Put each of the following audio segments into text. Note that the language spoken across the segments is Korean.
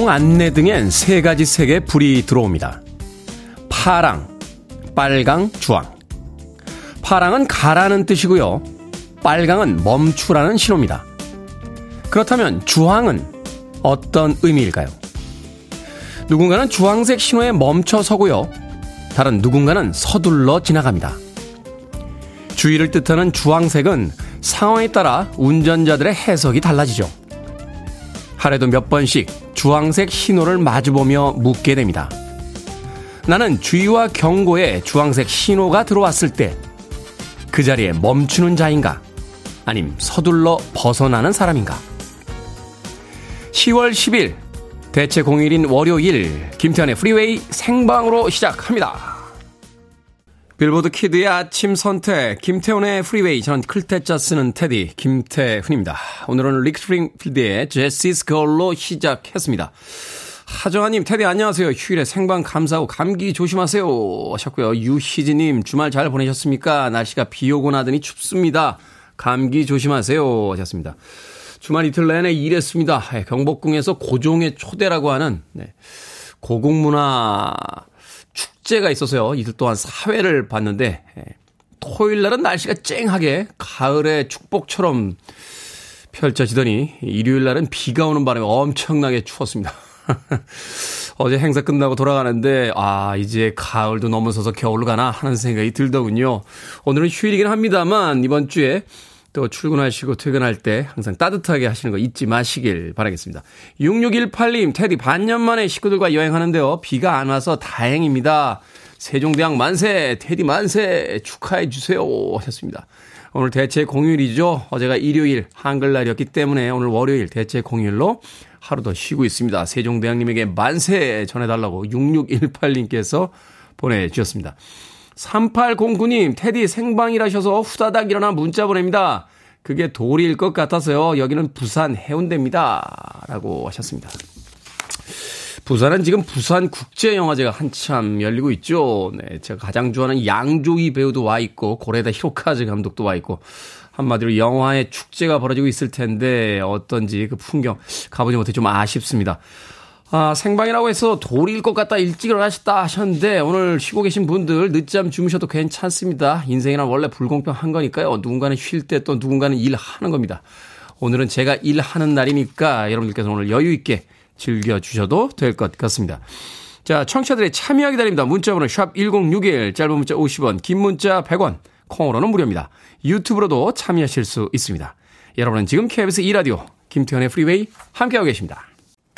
교통 안내 등엔 세 가지 색의 불이 들어옵니다. 파랑, 빨강, 주황. 파랑은 가라는 뜻이고요. 빨강은 멈추라는 신호입니다. 그렇다면 주황은 어떤 의미일까요? 누군가는 주황색 신호에 멈춰 서고요. 다른 누군가는 서둘러 지나갑니다. 주의를 뜻하는 주황색은 상황에 따라 운전자들의 해석이 달라지죠. 하루에도 몇 번씩 주황색 신호를 마주보며 묻게 됩니다. 나는 주의와 경고에 주황색 신호가 들어왔을 때 그 자리에 멈추는 자인가? 아님 서둘러 벗어나는 사람인가? 10월 10일 대체 공휴일인 월요일 김태훈의 프리웨이 생방으로 시작합니다. 빌보드 kid의 아침 선택 김태훈의 프리웨이 저는 클 태 자 쓰는 태디 김태훈입니다. 오늘은 릭스프링필드의 제시스 걸로 시작했습니다. 하정아님, 테디 안녕하세요. 휴일에 생방 감사하고 감기 조심하세요. 하셨고요. 유희지님, 주말 잘 보내셨습니까? 날씨가 비 오고 나더니 춥습니다. 감기 조심하세요. 하셨습니다. 주말 이틀 내내 일했습니다. 예, 경복궁에서 고종의 초대라고 하는 네, 고궁문화 축제가 있어서요. 이틀 동안 사회를 봤는데 예, 토요일 날은 날씨가 쨍하게 가을의 축복처럼 펼쳐지더니 일요일 날은 비가 오는 바람에 엄청나게 추웠습니다. 어제 행사 끝나고 돌아가는데, 아, 이제 가을도 넘어서서 겨울로 가나 하는 생각이 들더군요. 오늘은 휴일이긴 합니다만, 이번 주에 또 출근하시고 퇴근할 때 항상 따뜻하게 하시는 거 잊지 마시길 바라겠습니다. 6618님, 테디 반년 만에 식구들과 여행하는데요. 비가 안 와서 다행입니다. 세종대왕 만세, 테디 만세 축하해 주세요 하셨습니다. 오늘 대체 공휴일이죠. 어제가 일요일 한글날이었기 때문에 오늘 월요일 대체 공휴일로 하루 더 쉬고 있습니다. 세종대왕님에게 만세 전해달라고 6618님께서 보내주셨습니다. 3809님, 테디 생방이라셔서 후다닥 일어나 문자 보냅니다. 그게 도리일 것 같아서요. 여기는 부산 해운대입니다. 라고 하셨습니다. 부산은 지금 부산 국제영화제가 한참 열리고 있죠. 네, 제가 가장 좋아하는 양조위 배우도 와 있고, 고레다 히로카즈 감독도 와 있고, 한마디로 영화의 축제가 벌어지고 있을 텐데, 어떤지 그 풍경 가보지 못해 좀 아쉽습니다. 아, 생방이라고 해서 돌일 것 같다 일찍 일어나셨다 하셨는데 오늘 쉬고 계신 분들 늦잠 주무셔도 괜찮습니다. 인생이란 원래 불공평한 거니까요. 누군가는 쉴 때 또 누군가는 일하는 겁니다. 오늘은 제가 일하는 날이니까 여러분들께서 오늘 여유 있게 즐겨주셔도 될 것 같습니다. 자, 청취자들의 참여 기다립니다. 문자번호 샵 1061, 짧은 문자 50원, 긴 문자 100원, 콩으로는 무료입니다. 유튜브로도 참여하실 수 있습니다. 여러분은 지금 KBS 2라디오 김태훈의 프리웨이 함께하고 계십니다.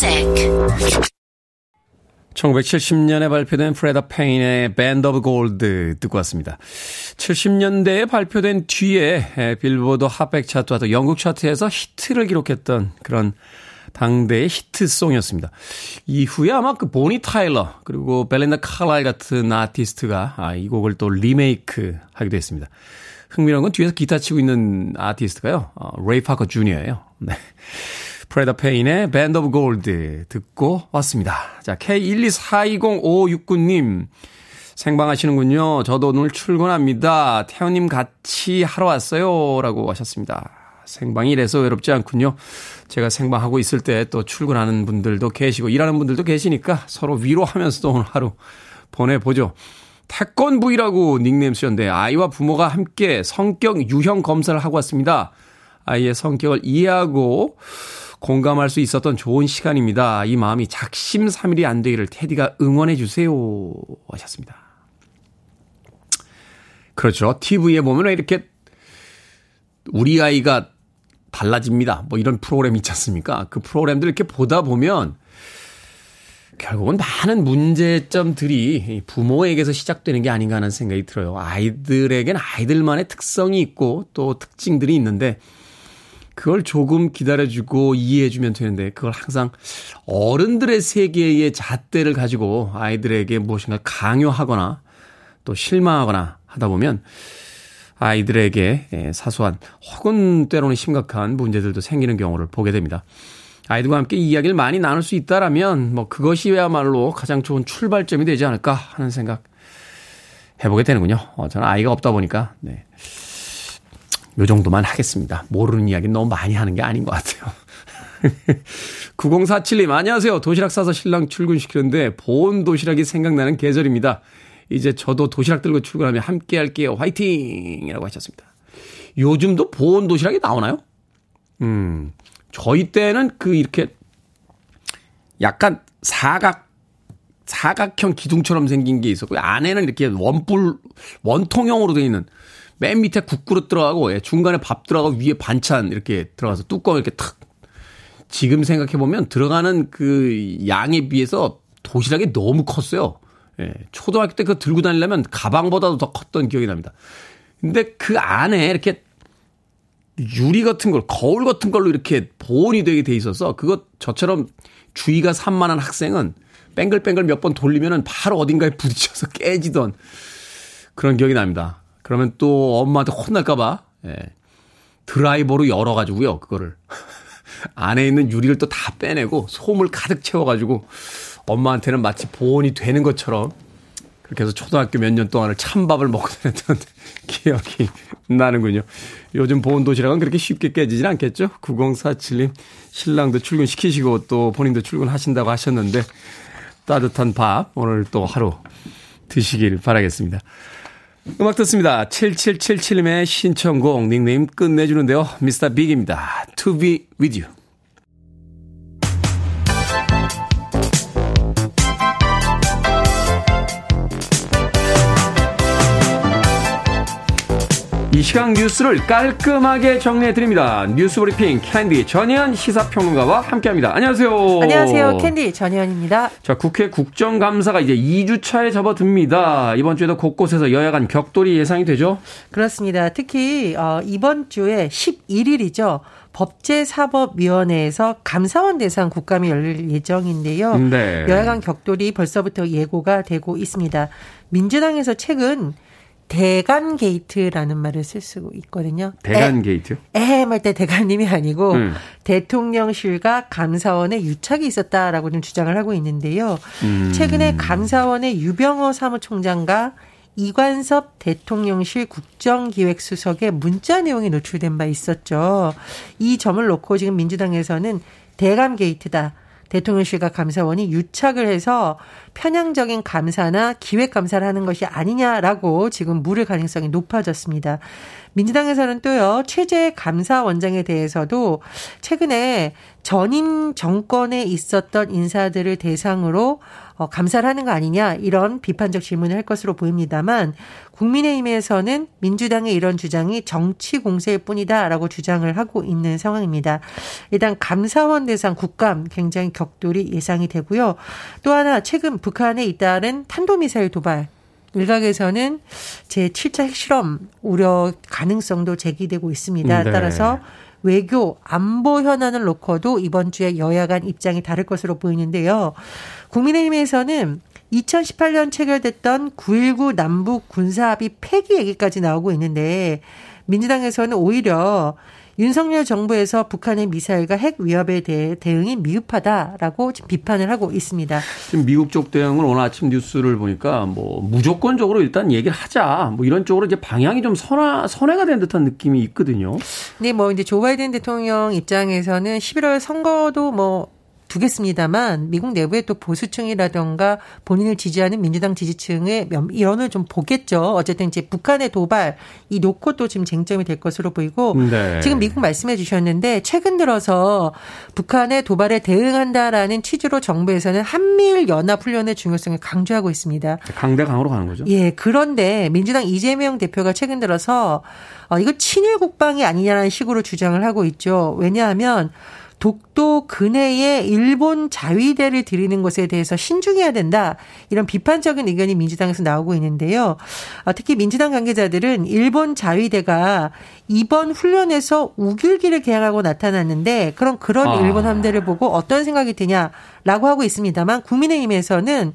music. 1970년에 발표된 프레다 페인의 Band of Gold 듣고 왔습니다. 70년대에 발표된 뒤에 빌보드 핫백 차트와 또 영국 차트에서 히트를 기록했던 그런 당대의 히트송이었습니다. 이후에 아마 그 보니 타일러 그리고 벨린다 칼라일 같은 아티스트가 아, 이 곡을 또 리메이크 하기도 했습니다. 흥미로운 건 뒤에서 기타 치고 있는 아티스트가요. 어, 레이 파커 주니어예요. 네. 프레다 페인의 Band of Gold 듣고 왔습니다. 자, K124205569님. 생방하시는군요. 저도 오늘 출근합니다. 태훈님 같이 하러 왔어요. 라고 하셨습니다. 생방이 이래서 외롭지 않군요. 제가 생방하고 있을 때 또 출근하는 분들도 계시고 일하는 분들도 계시니까 서로 위로하면서도 오늘 하루 보내보죠. 태권브이라고 닉네임 쓰셨는데 아이와 부모가 함께 성격 유형 검사를 하고 왔습니다. 아이의 성격을 이해하고 공감할 수 있었던 좋은 시간입니다. 이 마음이 작심삼일이 안 되기를 테디가 응원해 주세요. 하셨습니다. 그렇죠. TV에 보면 이렇게 우리 아이가 달라집니다. 뭐 이런 프로그램 있지 않습니까? 그 프로그램들 이렇게 보다 보면 결국은 많은 문제점들이 부모에게서 시작되는 게 아닌가 하는 생각이 들어요. 아이들에겐 아이들만의 특성이 있고 또 특징들이 있는데 그걸 조금 기다려주고 이해해주면 되는데 그걸 항상 어른들의 세계의 잣대를 가지고 아이들에게 무엇인가 강요하거나 또 실망하거나 하다 보면 아이들에게 예, 사소한 혹은 때로는 심각한 문제들도 생기는 경우를 보게 됩니다. 아이들과 함께 이야기를 많이 나눌 수 있다라면 뭐 그것이야말로 가장 좋은 출발점이 되지 않을까 하는 생각 해보게 되는군요. 어, 저는 아이가 없다 보니까 네. 요 정도만 하겠습니다. 모르는 이야기 너무 많이 하는 게 아닌 것 같아요. 9047님, 안녕하세요. 도시락 싸서 신랑 출근시키는데 보온 도시락이 생각나는 계절입니다. 이제 저도 도시락 들고 출근하면 함께 할게요. 화이팅! 이라고 하셨습니다. 요즘도 보온 도시락이 나오나요? 음, 저희 때는 그 이렇게 약간 사각, 사각형 기둥처럼 생긴 게 있었고, 안에는 이렇게 원뿔, 원통형으로 되어 있는 맨 밑에 국그릇 들어가고, 예, 중간에 밥 들어가고, 위에 반찬 이렇게 들어가서 뚜껑 이렇게 탁. 지금 생각해 보면 들어가는 그 양에 비해서 도시락이 너무 컸어요. 예, 초등학교 때 그거 들고 다니려면 가방보다도 더 컸던 기억이 납니다. 근데 그 안에 이렇게 유리 같은 걸, 거울 같은 걸로 이렇게 보온이 되게 돼 있어서 그거 저처럼 주의가 산만한 학생은 뺑글뺑글 몇 번 돌리면은 바로 어딘가에 부딪혀서 깨지던 그런 기억이 납니다. 그러면 또 엄마한테 혼날까봐, 예, 드라이버로 열어가지고요, 그거를. 안에 있는 유리를 또 다 빼내고 솜을 가득 채워가지고 엄마한테는 마치 보온이 되는 것처럼 그렇게 해서 초등학교 몇 년 동안을 찬밥을 먹고 다녔던 기억이 나는군요. 요즘 보온 도시락은 그렇게 쉽게 깨지진 않겠죠? 9047님, 신랑도 출근시키시고 또 본인도 출근하신다고 하셨는데 따뜻한 밥 오늘 또 하루 드시길 바라겠습니다. 음악 듣습니다. 7777님의 신청곡 닉네임 끝내주는데요. 미스터 빅입니다. To be with you. 이 시간 뉴스를 깔끔하게 정리해 드립니다. 뉴스 브리핑 캔디 전희연 시사평론가와 함께합니다. 안녕하세요. 안녕하세요. 캔디 전희연입니다. 자, 국회 국정감사가 이제 2주차에 접어듭니다. 이번 주에도 곳곳에서 여야 간 격돌이 예상이 되죠? 그렇습니다. 특히 어, 이번 주에 11일이죠. 법제사법위원회에서 감사원 대상 국감이 열릴 예정인데요. 네. 여야 간 격돌이 벌써부터 예고가 되고 있습니다. 민주당에서 최근 대감 게이트라는 말을 쓰고 있거든요. 대감 게이트? 에헴 때 대감님이 아니고 음. 대통령실과 감사원에 유착이 있었다라고 좀 주장을 하고 있는데요. 음. 최근에 감사원의 유병호 사무총장과 이관섭 대통령실 국정기획수석의 문자 내용이 노출된 바 있었죠. 이 점을 놓고 지금 민주당에서는 대감 게이트다. 대통령실과 감사원이 유착을 해서 편향적인 감사나 기획 감사를 하는 것이 아니냐라고 지금 물을 가능성이 높아졌습니다. 민주당에서는 또요, 최재 감사원장에 대해서도 최근에 전임 정권에 있었던 인사들을 대상으로 어, 감사를 하는 거 아니냐 이런 비판적 질문을 할 것으로 보입니다만 국민의힘에서는 민주당의 이런 주장이 정치 공세일 뿐이다라고 주장을 하고 있는 상황입니다. 일단 감사원 대상 국감 굉장히 격돌이 예상이 되고요. 또 하나 최근 북한에 잇따른 탄도미사일 도발 일각에서는 제7차 핵실험 우려 가능성도 제기되고 있습니다. 네. 따라서 외교 안보 현안을 놓고도 이번 주에 여야 간 입장이 다를 것으로 보이는데요. 국민의힘에서는 2018년 체결됐던 9.19 남북 군사합의 폐기 얘기까지 나오고 있는데 민주당에서는 오히려 윤석열 정부에서 북한의 미사일과 핵 위협에 대해 대응이 미흡하다라고 지금 비판을 하고 있습니다. 지금 미국 쪽 대응을 오늘 아침 뉴스를 보니까 뭐 무조건적으로 일단 얘기를 하자 뭐 이런 쪽으로 이제 방향이 좀 선화, 선회가 된 듯한 느낌이 있거든요. 네, 뭐 이제 조 바이든 대통령 입장에서는 11월 선거도 뭐 두겠습니다만 미국 내부의 또 보수층이라던가 본인을 지지하는 민주당 지지층의 이론을 좀 보겠죠. 어쨌든 이제 북한의 도발 이 놓고 또 지금 쟁점이 될 것으로 보이고 네. 지금 미국 말씀해 주셨는데 최근 들어서 북한의 도발에 대응한다라는 취지로 정부에서는 한미일 연합 훈련의 중요성을 강조하고 있습니다. 강대 강으로 가는 거죠. 예. 그런데 민주당 이재명 대표가 최근 들어서 어 이거 친일 국방이 아니냐라는 식으로 주장을 하고 있죠. 왜냐하면 독도 근해에 일본 자위대를 들이는 것에 대해서 신중해야 된다. 이런 비판적인 의견이 민주당에서 나오고 있는데요. 어, 특히 민주당 관계자들은 일본 자위대가 이번 훈련에서 우길기를 개항하고 나타났는데 그런 그런 아. 일본 함대를 보고 어떤 생각이 드냐라고 하고 있습니다만 국민의힘에서는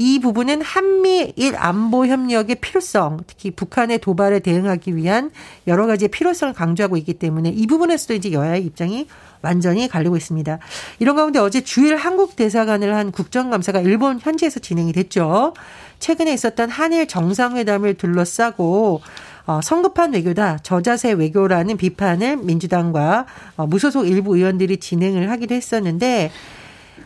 이 부분은 한미일 안보 협력의 필요성, 특히 북한의 도발에 대응하기 위한 여러 가지의 필요성을 강조하고 있기 때문에 이 부분에서도 이제 여야의 입장이 완전히 갈리고 있습니다. 이런 가운데 어제 주일 한국 대사관을 한 국정감사가 일본 현지에서 진행이 됐죠. 최근에 있었던 한일 정상회담을 둘러싸고 어, 성급한 외교다, 저자세 외교라는 비판을 민주당과 어, 무소속 일부 의원들이 진행을 하기도 했었는데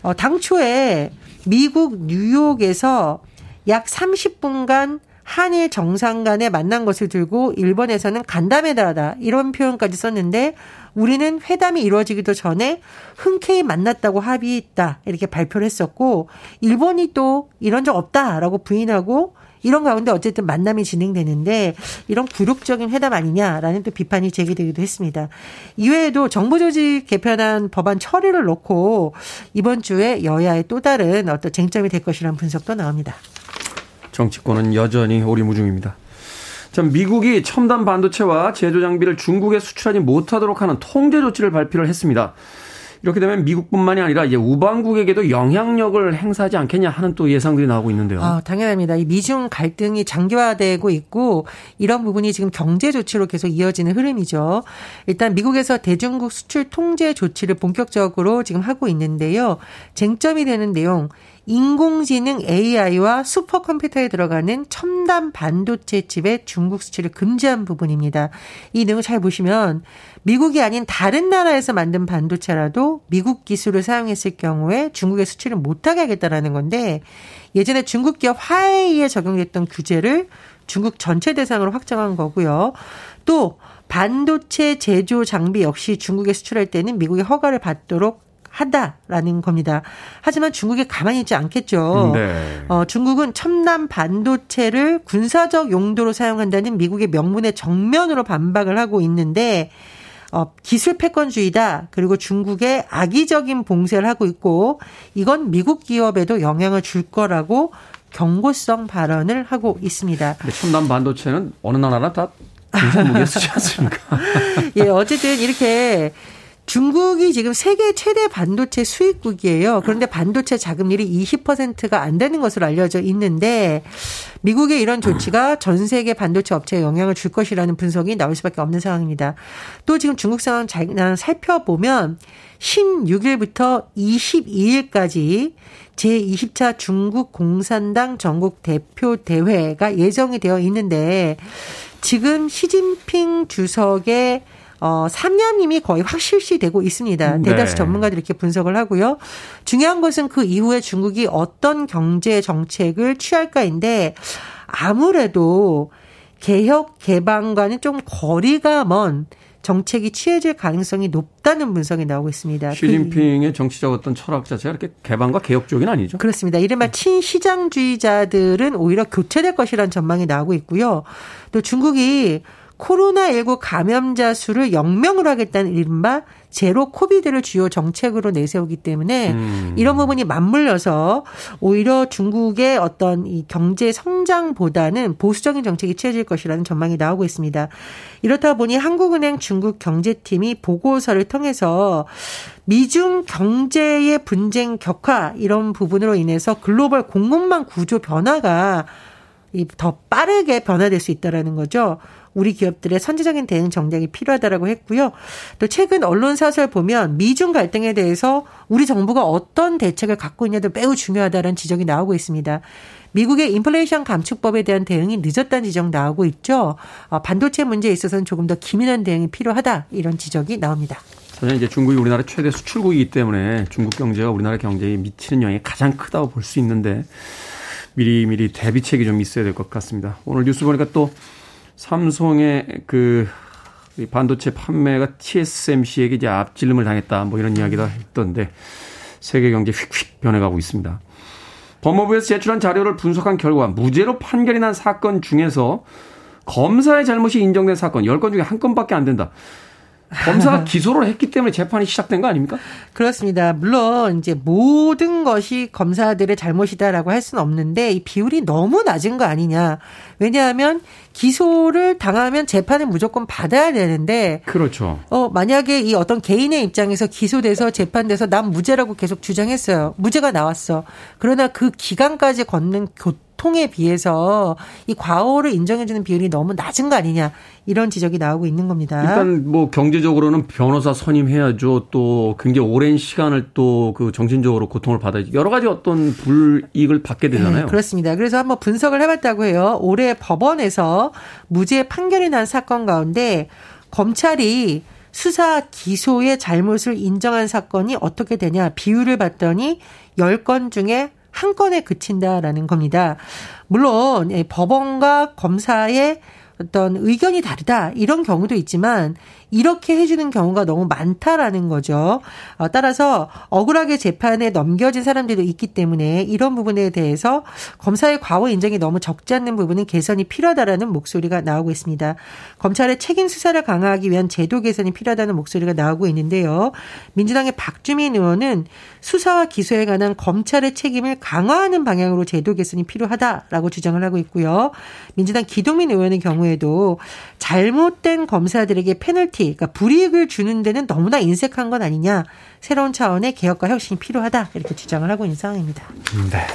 어, 당초에 미국 뉴욕에서 약 30분간 한일 정상 간에 만난 것을 들고 일본에서는 간담회다하다 이런 표현까지 썼는데 우리는 회담이 이루어지기도 전에 흔쾌히 만났다고 합의했다 이렇게 발표를 했었고 일본이 또 이런 적 없다라고 부인하고 이런 가운데 어쨌든 만남이 진행되는데 이런 굴욕적인 회담 아니냐라는 또 비판이 제기되기도 했습니다. 이외에도 정부조직 개편안 법안 처리를 놓고 이번 주에 여야의 또 다른 어떤 쟁점이 될 것이라는 분석도 나옵니다. 정치권은 여전히 오리무중입니다. 참 미국이 첨단 반도체와 제조 장비를 중국에 수출하지 못하도록 하는 통제 조치를 발표를 했습니다. 이렇게 되면 미국뿐만이 아니라 이제 우방국에게도 영향력을 행사하지 않겠냐 하는 또 예상들이 나오고 있는데요. 아, 당연합니다. 이 미중 갈등이 장기화되고 있고 이런 부분이 지금 경제 조치로 계속 이어지는 흐름이죠. 일단 미국에서 대중국 수출 통제 조치를 본격적으로 지금 하고 있는데요. 쟁점이 되는 내용 인공지능 AI와 슈퍼컴퓨터에 들어가는 첨단 반도체 칩의 중국 수출을 금지한 부분입니다. 이 내용을 잘 보시면 미국이 아닌 다른 나라에서 만든 반도체라도 미국 기술을 사용했을 경우에 중국에 수출을 못하게 하겠다라는 건데 예전에 중국 기업 화웨이에 적용됐던 규제를 중국 전체 대상으로 확정한 거고요. 또 반도체 제조 장비 역시 중국에 수출할 때는 미국의 허가를 받도록 한다라는 겁니다. 하지만 중국이 가만히 있지 않겠죠. 네. 어, 중국은 첨단 반도체를 군사적 용도로 사용한다는 미국의 명문에 정면으로 반박을 하고 있는데 어, 기술 패권주의다. 그리고 중국의 악의적인 봉쇄를 하고 있고 이건 미국 기업에도 영향을 줄 거라고 경고성 발언을 하고 있습니다. 첨단 반도체는 어느 나라나 다 굉장히 무게 쓰지 않습니까? 예, 어쨌든 이렇게 중국이 지금 세계 최대 반도체 수입국이에요. 그런데 반도체 자금률이 20%가 안 되는 것으로 알려져 있는데 미국의 이런 조치가 전 세계 반도체 업체에 영향을 줄 것이라는 분석이 나올 수밖에 없는 상황입니다. 또 지금 중국 상황 잘 살펴보면 16일부터 22일까지 제20차 중국 공산당 전국 대표 대회가 예정이 되어 있는데 지금 시진핑 주석의 어, 3년임이 거의 확실시 되고 있습니다. 네. 대다수 네. 전문가들이 이렇게 분석을 하고요. 중요한 것은 그 이후에 중국이 어떤 경제 정책을 취할까인데 아무래도 개혁 개방과는 좀 거리가 먼 정책이 취해질 가능성이 높다는 분석이 나오고 있습니다. 시진핑의 그 정치적 어떤 철학 자체가 이렇게 개방과 개혁 쪽은 아니죠. 그렇습니다. 이른바 친시장주의자들은 오히려 교체될 것이라는 전망이 나오고 있고요. 또 중국이 코로나19 감염자 수를 0명으로 하겠다는 이른바 제로 코비드를 주요 정책으로 내세우기 때문에 음. 이런 부분이 맞물려서 오히려 중국의 어떤 이 경제 성장보다는 보수적인 정책이 취해질 것이라는 전망이 나오고 있습니다. 이렇다 보니 한국은행 중국 경제팀이 보고서를 통해서 미중 경제의 분쟁 격화 이런 부분으로 인해서 글로벌 공급망 구조 변화가 더 빠르게 변화될 수 있다라는 거죠. 우리 기업들의 선제적인 대응 전략이 필요하다라고 했고요. 또 최근 언론 사설 보면 미중 갈등에 대해서 우리 정부가 어떤 대책을 갖고 있냐도 매우 중요하다는 지적이 나오고 있습니다. 미국의 인플레이션 감축법에 대한 대응이 늦었다는 지적 나오고 있죠. 어, 반도체 문제에 있어서는 조금 더 기민한 대응이 필요하다 이런 지적이 나옵니다. 사실 이제 중국이 우리나라 최대 수출국이기 때문에 중국 경제가 우리나라 경제에 미치는 영향이 가장 크다고 볼 수 있는데 미리미리 대비책이 좀 있어야 될 것 같습니다. 오늘 뉴스 보니까 또 삼성의 그 반도체 판매가 TSMC에게 이제 앞질름을 당했다. 뭐 이런 이야기도 했던데 세계 경제 휙휙 변해가고 있습니다. 법무부에서 제출한 자료를 분석한 결과 무죄로 판결이 난 사건 중에서 검사의 잘못이 인정된 사건 10건 중에 한 건밖에 안 된다. 검사가 기소를 했기 때문에 재판이 시작된 거 아닙니까? 그렇습니다. 물론 이제 모든 것이 검사들의 잘못이다라고 할 수는 없는데 이 비율이 너무 낮은 거 아니냐. 왜냐하면 기소를 당하면 재판을 무조건 받아야 되는데 그렇죠. 어 만약에 이 어떤 개인의 입장에서 기소돼서 재판돼서 난 무죄라고 계속 주장했어요. 무죄가 나왔어. 그러나 그 기간까지 걷는 교 통에 비해서 이 과오를 인정해주는 비율이 너무 낮은 거 아니냐 이런 지적이 나오고 있는 겁니다. 일단 뭐 경제적으로는 변호사 선임해야죠. 또 굉장히 오랜 시간을 또 그 정신적으로 고통을 받아야지 여러 가지 어떤 불이익을 받게 되잖아요. 네, 그렇습니다. 그래서 한번 분석을 해봤다고 해요. 올해 법원에서 무죄 판결이 난 사건 가운데 검찰이 수사 기소의 잘못을 인정한 사건이 어떻게 되냐 비율을 봤더니 10건 중에 한 건에 그친다라는 겁니다. 물론 예, 법원과 검사의 어떤 의견이 다르다 이런 경우도 있지만 이렇게 해주는 경우가 너무 많다라는 거죠. 어, 따라서 억울하게 재판에 넘겨진 사람들도 있기 때문에 이런 부분에 대해서 검사의 과오 인정이 너무 적지 않는 부분은 개선이 필요하다라는 목소리가 나오고 있습니다. 검찰의 책임 수사를 강화하기 위한 제도 개선이 필요하다는 목소리가 나오고 있는데요. 민주당의 박주민 의원은 수사와 기소에 관한 검찰의 책임을 강화하는 방향으로 제도 개선이 필요하다라고 주장을 하고 있고요. 민주당 기동민 의원의 경우에도 잘못된 검사들에게 페널티 그러니까 불이익을 주는 데는 너무나 인색한 건 아니냐. 새로운 차원의 개혁과 혁신이 필요하다. 이렇게 주장을 하고 있는 상황입니다. 네.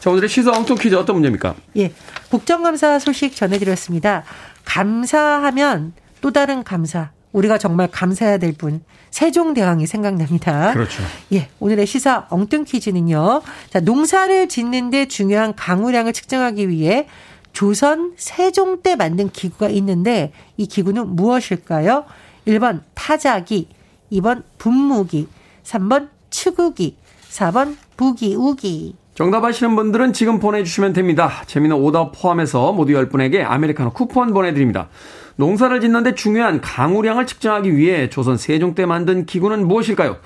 자, 오늘의 시사 엉뚱 퀴즈 어떤 문제입니까? 예. 국정감사 소식 전해드렸습니다. 감사하면 또 다른 감사. 우리가 정말 감사해야 될 분. 세종대왕이 생각납니다. 그렇죠. 예. 오늘의 시사 엉뚱 퀴즈는요. 자, 농사를 짓는데 중요한 강우량을 측정하기 위해 조선 세종 때 만든 기구가 있는데 이 기구는 무엇일까요? 1번 타자기, 2번 분무기, 3번 추구기, 4번 부기 우기. 정답 아시는 분들은 지금 보내주시면 됩니다. 재미는 오답 포함해서 모두 10분에게 아메리카노 쿠폰 보내드립니다. 농사를 짓는데 중요한 강우량을 측정하기 위해 조선 세종 때 만든 기구는 무엇일까요?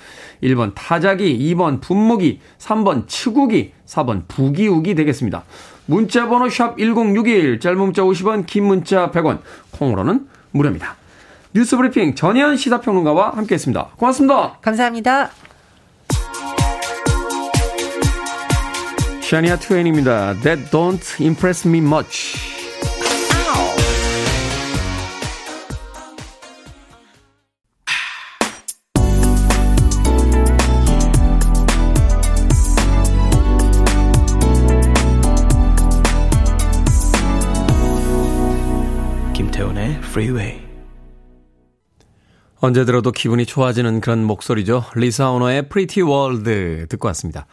1번 타자기, 2번 분무기, 3번 치구기, 4번 부기우기 되겠습니다. 문자 번호 샵 1061, 짧은 문자 50원, 긴 문자 100원, 콩으로는 무료입니다. 뉴스 브리핑 전현 시사평론가와 함께했습니다. 고맙습니다. 감사합니다. 샤니아 트웬입니다. That don't impress me much. Freeway. 언제 들어도 기분이 좋아지는 그런 목소리죠. 리사 오너의 Pretty World 듣고 왔습니다.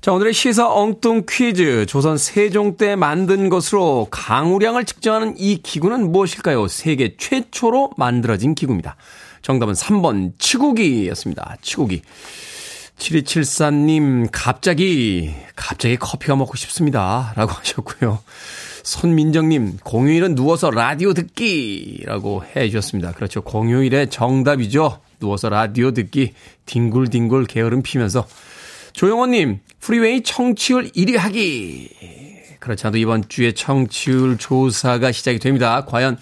자, 오늘의 시사 엉뚱 퀴즈. 조선 세종 때 만든 것으로 강우량을 측정하는 이 기구는 무엇일까요? 세계 최초로 만들어진 기구입니다. 정답은 3번 치고기였습니다. 치고기. 7274님, 갑자기, 갑자기 커피가 먹고 싶습니다. 라고 하셨고요. 손민정님, 공휴일은 누워서 라디오 듣기라고 해 주셨습니다. 그렇죠. 공휴일의 정답이죠. 누워서 라디오 듣기, 뒹굴뒹굴 게으름 피면서. 조영원님, 프리웨이 청취율 1위 하기. 그렇지 않아도 이번 주에 청취율 조사가 시작이 됩니다. 과연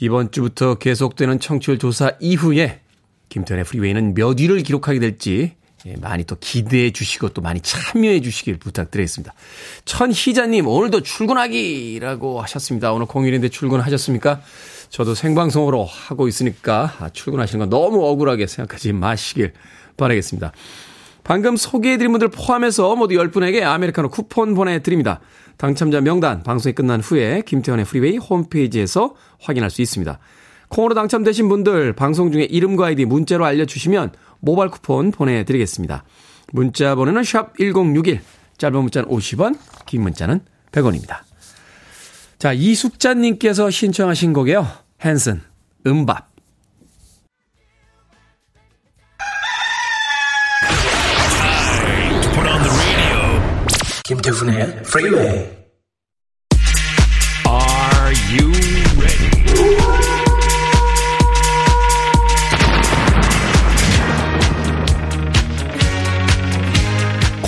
이번 주부터 계속되는 청취율 조사 이후에 김태훈의 프리웨이는 몇 위를 기록하게 될지 예, 많이 또 기대해 주시고 또 많이 참여해 주시길 부탁드리겠습니다. 천희자님, 오늘도 출근하기라고 하셨습니다. 오늘 공휴일인데 출근하셨습니까? 저도 생방송으로 하고 있으니까 아, 출근하시는 건 너무 억울하게 생각하지 마시길 바라겠습니다. 방금 소개해드린 분들 포함해서 모두 10분에게 아메리카노 쿠폰 보내드립니다. 당첨자 명단 방송이 끝난 후에 김태훈의 프리웨이 홈페이지에서 확인할 수 있습니다. 콩으로 당첨되신 분들 방송 중에 이름과 아이디 문자로 알려주시면 모바일 쿠폰 보내드리겠습니다. 문자 번호는 샵 1061, 짧은 문자는 50원, 긴 문자는 100원입니다. 자, 이숙자님께서 신청하신 곡이요. 헨슨, 음밥. 김태훈의 프리웨이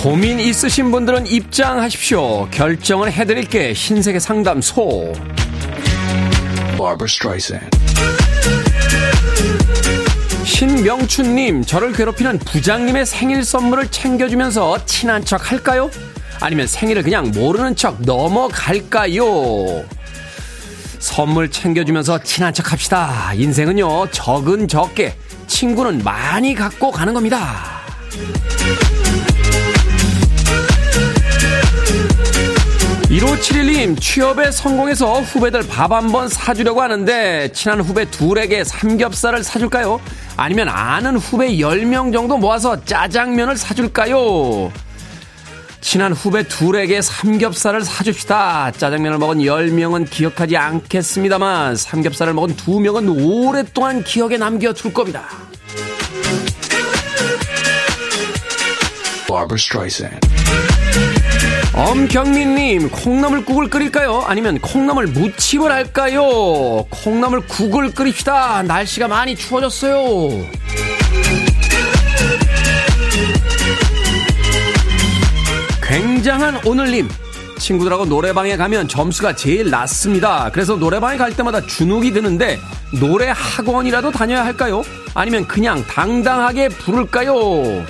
고민 있으신 분들은 입장하십시오. 결정을 해드릴게. 흰색의 상담소. 신명춘님, 저를 괴롭히는 부장님의 생일 선물을 챙겨주면서 친한 척 할까요? 아니면 생일을 그냥 모르는 척 넘어갈까요? 선물 챙겨주면서 친한 척 합시다. 인생은요, 적은 적게, 친구는 많이 갖고 가는 겁니다. 1571님, 취업에 성공해서 후배들 밥 한 번 사주려고 하는데, 친한 후배 둘에게 삼겹살을 사줄까요? 아니면 아는 후배 10명 정도 모아서 짜장면을 사줄까요? 친한 후배 둘에게 삼겹살을 사줍시다. 짜장면을 먹은 10명은 기억하지 않겠습니다만, 삼겹살을 먹은 2명은 오랫동안 기억에 남겨둘 겁니다. Barbara Streisand. 엄경민님, 콩나물국을 끓일까요? 아니면 콩나물 무침을 할까요? 콩나물국을 끓입시다. 날씨가 많이 추워졌어요. 굉장한 오늘님. 친구들하고 노래방에 가면 점수가 제일 낮습니다. 그래서 노래방에 갈 때마다 주눅이 드는데 노래 학원이라도 다녀야 할까요? 아니면 그냥 당당하게 부를까요?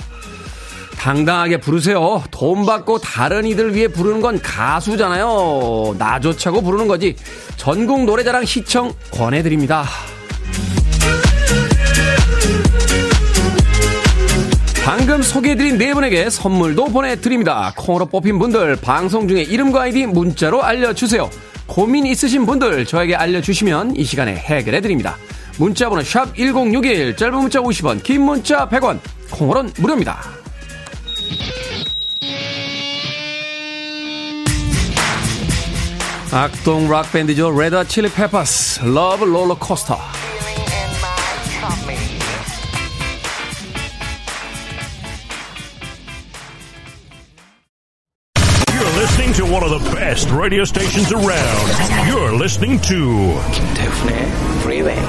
당당하게 부르세요. 돈 받고 다른 이들 위해 부르는 건 가수잖아요. 나 좋자고 부르는 거지. 전국 노래자랑 시청 권해드립니다. 방금 소개해드린 네 분에게 선물도 보내드립니다. 콩으로 뽑힌 분들 방송 중에 이름과 아이디 문자로 알려주세요. 고민 있으신 분들 저에게 알려주시면 이 시간에 해결해드립니다. 문자번호 샵 1061 짧은 문자 50원 긴 문자 100원 콩으로는 무료입니다. 악동 락 밴드죠. 레드 핫 칠리 페퍼스 Love Rollercoaster You're listening to one of the best radio stations around. You're listening to 김태훈의 Freeway.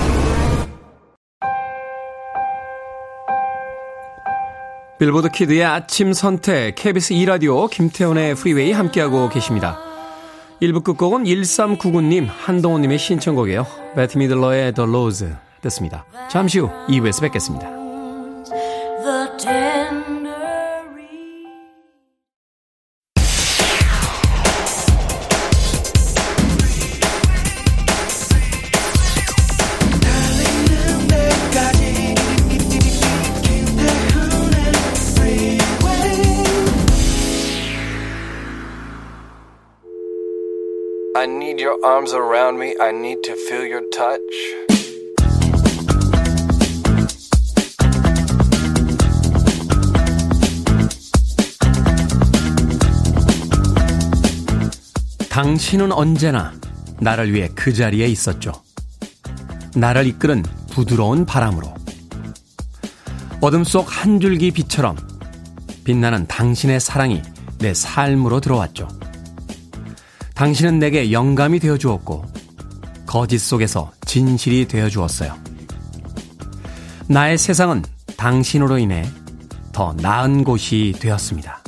빌보드 kid의 아침 선택 KBS 2 라디오 김태훈의 프리웨이 함께하고 계십니다. 1부 끝곡은 1399님, 한동호님의 신청곡이에요. 베트 미들러의 The Rose 듣습니다. 잠시 후 2부에서 뵙겠습니다. Your arms around me. I need to feel your touch. 당신은 언제나 나를 위해 그 자리에 있었죠. 나를 이끄는 부드러운 바람으로. 어둠 속 한 줄기 빛처럼 빛나는 당신의 사랑이 내 삶으로 들어왔죠. 당신은 내게 영감이 되어 주었고, 거짓 속에서 진실이 되어 주었어요. 나의 세상은 당신으로 인해 더 나은 곳이 되었습니다.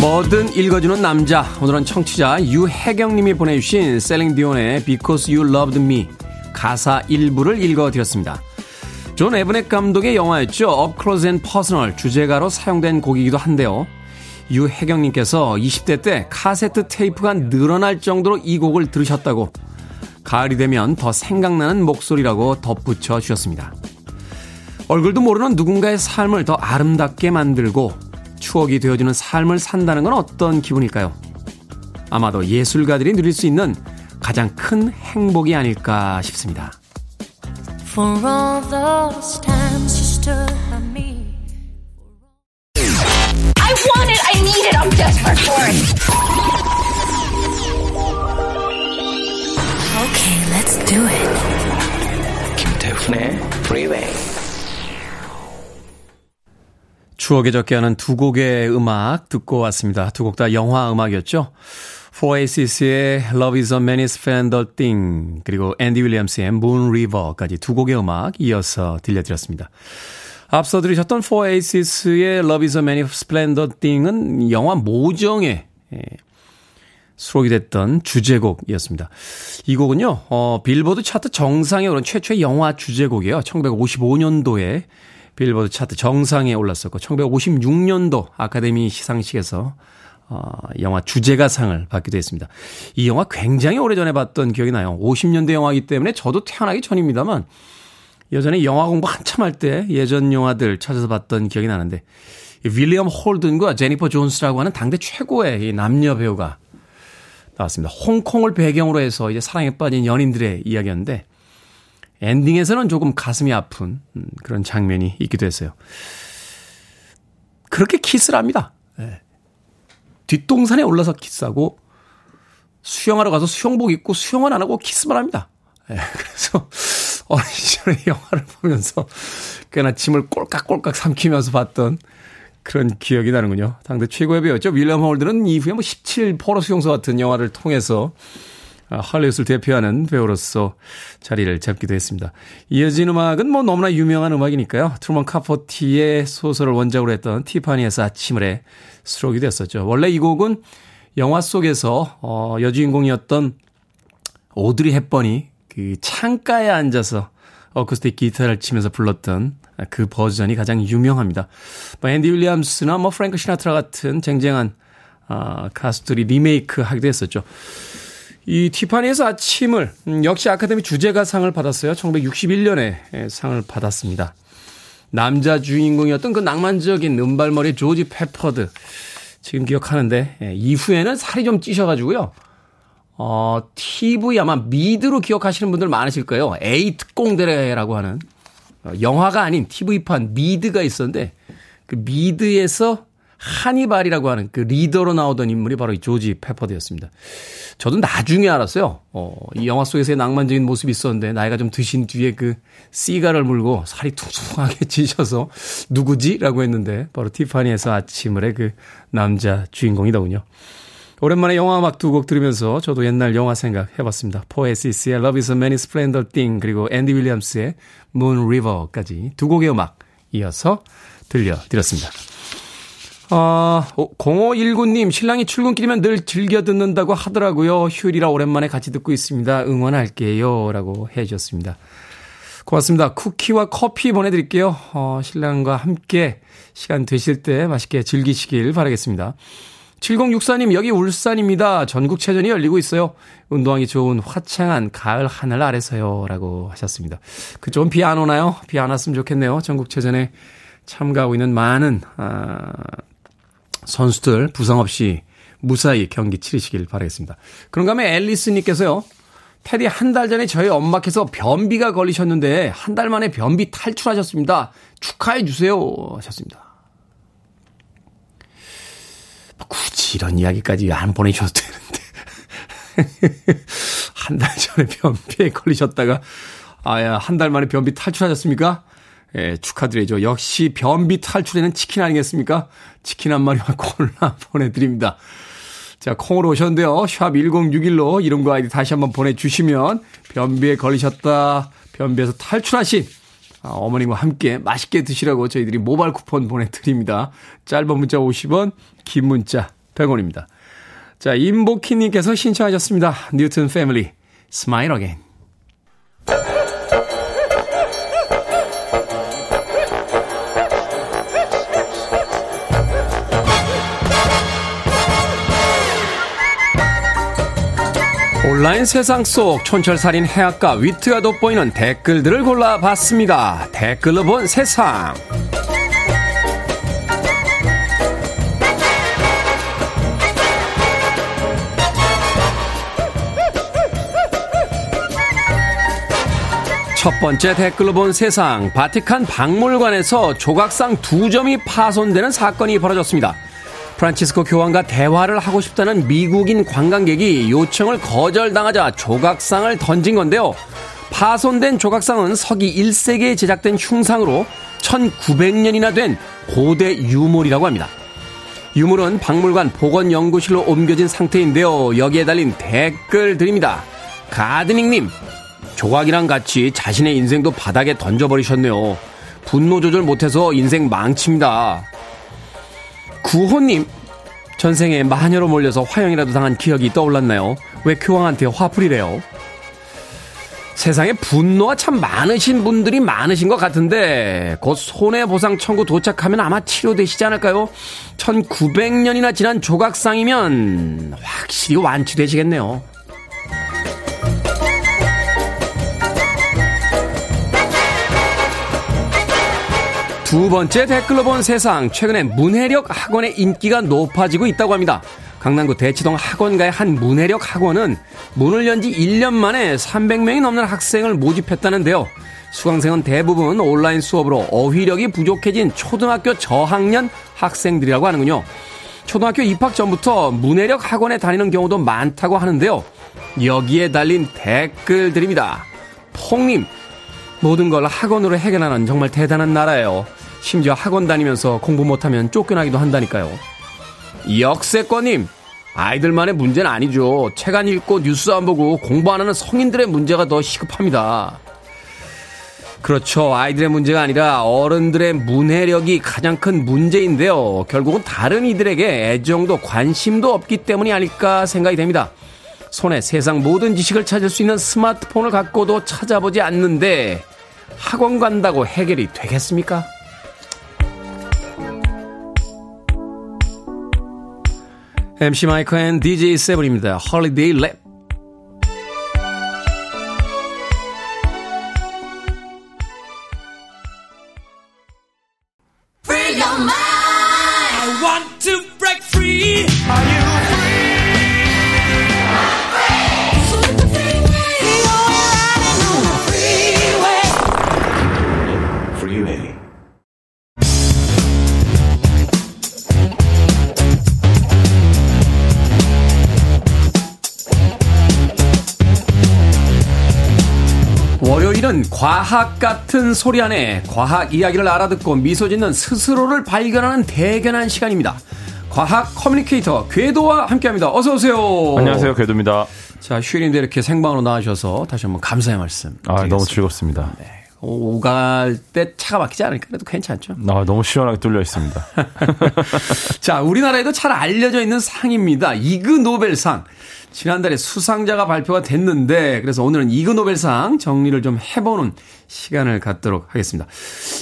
뭐든 읽어주는 남자. 오늘은 청취자 유혜경님이 보내주신 셀린 디온의 Because You Loved Me 가사 일부를 읽어드렸습니다. 존 에브넷 감독의 영화였죠. Up Close and Personal 주제가로 사용된 곡이기도 한데요. 유혜경님께서 20대 때 카세트 테이프가 늘어날 정도로 이 곡을 들으셨다고 가을이 되면 더 생각나는 목소리라고 덧붙여 주셨습니다. 얼굴도 모르는 누군가의 삶을 더 아름답게 만들고 추억이 되어주는 삶을 산다는 건 어떤 기분일까요? 아마도 예술가들이 누릴 수 있는 가장 큰 행복이 아닐까 싶습니다. For all those times you stood by me. I want it, I need it, I'm desperate for it. Okay, let's do it. 김태훈의 Freeway. 추억에 적게 하는 두 곡의 음악 듣고 왔습니다. 두 곡 다 영화 음악이었죠. 포에이시스의 Love is a Many Splendid Thing 그리고 앤디 윌리엄스의 Moon River까지 두 곡의 음악 이어서 들려드렸습니다. 앞서 들으셨던 포에이시스의 Love is a Many Splendid Thing은 영화 모정에 예, 수록이 됐던 주제곡이었습니다. 이 곡은요, 어, 빌보드 차트 정상에 오른 최초의 영화 주제곡이에요. 1955년도에 빌보드 차트 정상에 올랐었고, 1956년도 아카데미 시상식에서 어, 영화 주제가상을 받기도 했습니다. 이 영화 굉장히 오래전에 봤던 기억이 나요. 50년대 영화이기 때문에 저도 태어나기 전입니다만 예전에 영화 공부 한참 할 때 예전 영화들 찾아서 봤던 기억이 나는데 윌리엄 홀든과 제니퍼 존스라고 하는 당대 최고의 남녀 배우가 나왔습니다. 홍콩을 배경으로 해서 이제 사랑에 빠진 연인들의 이야기였는데 엔딩에서는 조금 가슴이 아픈 음, 그런 장면이 있기도 했어요. 그렇게 키스를 합니다. 네. 뒷동산에 올라서 키스하고 수영하러 가서 수영복 입고 수영은 안 하고 키스만 합니다. 네, 그래서 어린 시절에 영화를 보면서 꽤나 침을 꼴깍꼴깍 삼키면서 봤던 그런 기억이 나는군요. 당대 최고의 배우였죠. 윌리엄 홀든은 이후에 뭐 17 포로 수용소 같은 영화를 통해서 할리우드를 대표하는 배우로서 자리를 잡기도 했습니다. 이어진 음악은 뭐 너무나 유명한 음악이니까요. 트루먼 카포티의 소설을 원작으로 했던 티파니에서 아침을에 수록이 됐었죠. 원래 이 곡은 영화 속에서 어, 여주인공이었던 오드리 헵번이 그 창가에 앉아서 어쿠스틱 기타를 치면서 불렀던 그 버전이 가장 유명합니다. 뭐 앤디 윌리엄스나 뭐 프랭크 시나트라 같은 쟁쟁한 아, 가수들이 리메이크 하기도 했었죠. 이 티파니에서 아침을 음, 역시 아카데미 주제가상을 받았어요. 1961년에 상을 받았습니다. 남자 주인공이었던 그 낭만적인 은발머리 조지 페퍼드 지금 기억하는데 예, 이후에는 살이 좀 찌셔가지고요. 어, TV 아마 미드로 기억하시는 분들 많으실 거예요. 에이 특공대라고 하는 어, 영화가 아닌 TV판 미드가 있었는데 그 미드에서 하니발이라고 하는 그 리더로 나오던 인물이 바로 이 조지 페퍼드였습니다. 저도 나중에 알았어요. 어, 이 영화 속에서의 낭만적인 모습이 있었는데 나이가 좀 드신 뒤에 그 시가를 물고 살이 퉁퉁하게 찌셔서 누구지? 라고 했는데 바로 티파니에서 아침을의 그 남자 주인공이더군요. 오랜만에 영화 음악 두 곡 들으면서 저도 옛날 영화 생각 해봤습니다. 포에시스의 Love is a Many Splendid Thing 그리고 앤디 윌리엄스의 Moon River까지 두 곡의 음악 이어서 들려드렸습니다. 아, 0519님, 신랑이 출근길이면 늘 즐겨 듣는다고 하더라고요. 휴일이라 오랜만에 같이 듣고 있습니다. 응원할게요. 라고 해 주셨습니다. 고맙습니다. 쿠키와 커피 보내드릴게요. 어, 신랑과 함께 시간 되실 때 맛있게 즐기시길 바라겠습니다. 7064님, 여기 울산입니다. 전국체전이 열리고 있어요. 운동하기 좋은 화창한 가을 하늘 아래서요. 라고 하셨습니다. 그쪽은 비 안 오나요? 비 안 왔으면 좋겠네요. 전국체전에 참가하고 있는 많은, 아, 선수들 부상 없이 무사히 경기 치르시길 바라겠습니다. 그런가 하면 앨리스님께서요. 테디 한 달 전에 저희 엄마께서 변비가 걸리셨는데 한 달 만에 변비 탈출하셨습니다. 축하해 주세요 하셨습니다. 굳이 이런 이야기까지 안 보내주셔도 되는데 한 달 전에 변비에 걸리셨다가 아야 한 달 만에 변비 탈출하셨습니까? 예, 축하드려야죠. 역시 변비 탈출에는 치킨 아니겠습니까? 치킨 한 마리와 콜라 보내드립니다. 자, 콩으로 오셨는데요. 샵 1061로 이름과 아이디 다시 한번 보내주시면 변비에 걸리셨다, 변비에서 탈출하신 아, 어머님과 함께 맛있게 드시라고 저희들이 모바일 쿠폰 보내드립니다. 짧은 문자 50원, 긴 문자 100원입니다. 자, 임복희님께서 신청하셨습니다. 뉴튼 패밀리, Smile Again. 온라인 세상 속 촌철살인 해악과 위트가 돋보이는 댓글들을 골라봤습니다. 댓글로 본 세상. 첫 번째 댓글로 본 세상. 바티칸 박물관에서 조각상 두 점이 파손되는 사건이 벌어졌습니다. 프란치스코 교황과 대화를 하고 싶다는 미국인 관광객이 요청을 거절당하자 조각상을 던진 건데요. 파손된 조각상은 서기 1세기에 제작된 흉상으로 1900년이나 된 고대 유물이라고 합니다. 유물은 박물관 보건연구실로 옮겨진 상태인데요. 여기에 달린 댓글 드립니다. 가드닝님, 조각이랑 같이 자신의 인생도 바닥에 던져버리셨네요. 분노 조절 못해서 인생 망칩니다. 구호님, 전생에 마녀로 몰려서 화형이라도 당한 기억이 떠올랐나요? 왜 교황한테 화풀이래요? 세상에 분노가 참 많으신 분들이 많으신 것 같은데 곧 손해보상 청구 도착하면 아마 치료되시지 않을까요? 1900년이나 지난 조각상이면 확실히 완치되시겠네요. 두 번째 댓글로 본 세상. 최근에 문해력 학원의 인기가 높아지고 있다고 합니다. 강남구 대치동 학원가의 한 문해력 학원은 문을 연 지 1년 만에 300명이 넘는 학생을 모집했다는데요. 수강생은 대부분 온라인 수업으로 어휘력이 부족해진 초등학교 저학년 학생들이라고 하는군요. 초등학교 입학 전부터 문해력 학원에 다니는 경우도 많다고 하는데요. 여기에 달린 댓글들입니다. 퐁님, 모든 걸 학원으로 해결하는 정말 대단한 나라예요. 심지어 학원 다니면서 공부 못하면 쫓겨나기도 한다니까요. 역세권님, 아이들만의 문제는 아니죠. 책 안 읽고 뉴스 안 보고 공부 안 하는 성인들의 문제가 더 시급합니다. 그렇죠. 아이들의 문제가 아니라 어른들의 문해력이 가장 큰 문제인데요. 결국은 다른 이들에게 애정도 관심도 없기 때문이 아닐까 생각이 됩니다. 손에 세상 모든 지식을 찾을 수 있는 스마트폰을 갖고도 찾아보지 않는데 학원 간다고 해결이 되겠습니까? MC 마이크 and DJ 스벤입니다. Holiday Rap. 과학 같은 소리 안에 과학 이야기를 알아듣고 미소 짓는 스스로를 발견하는 대견한 시간입니다. 과학 커뮤니케이터 궤도와 함께합니다. 어서 오세요. 안녕하세요, 궤도입니다. 자, 휴일인데 이렇게 생방으로 나와주셔서 다시 한번 감사의 말씀. 아, 너무 즐겁습니다. 네. 오갈 때 차가 막히지 않으니까 그래도 괜찮죠. 아, 너무 시원하게 뚫려 있습니다. 자, 우리나라에도 잘 알려져 있는 상입니다. 이그 노벨상. 지난달에 수상자가 발표가 됐는데 그래서 오늘은 이그노벨상 정리를 좀 해보는 시간을 갖도록 하겠습니다.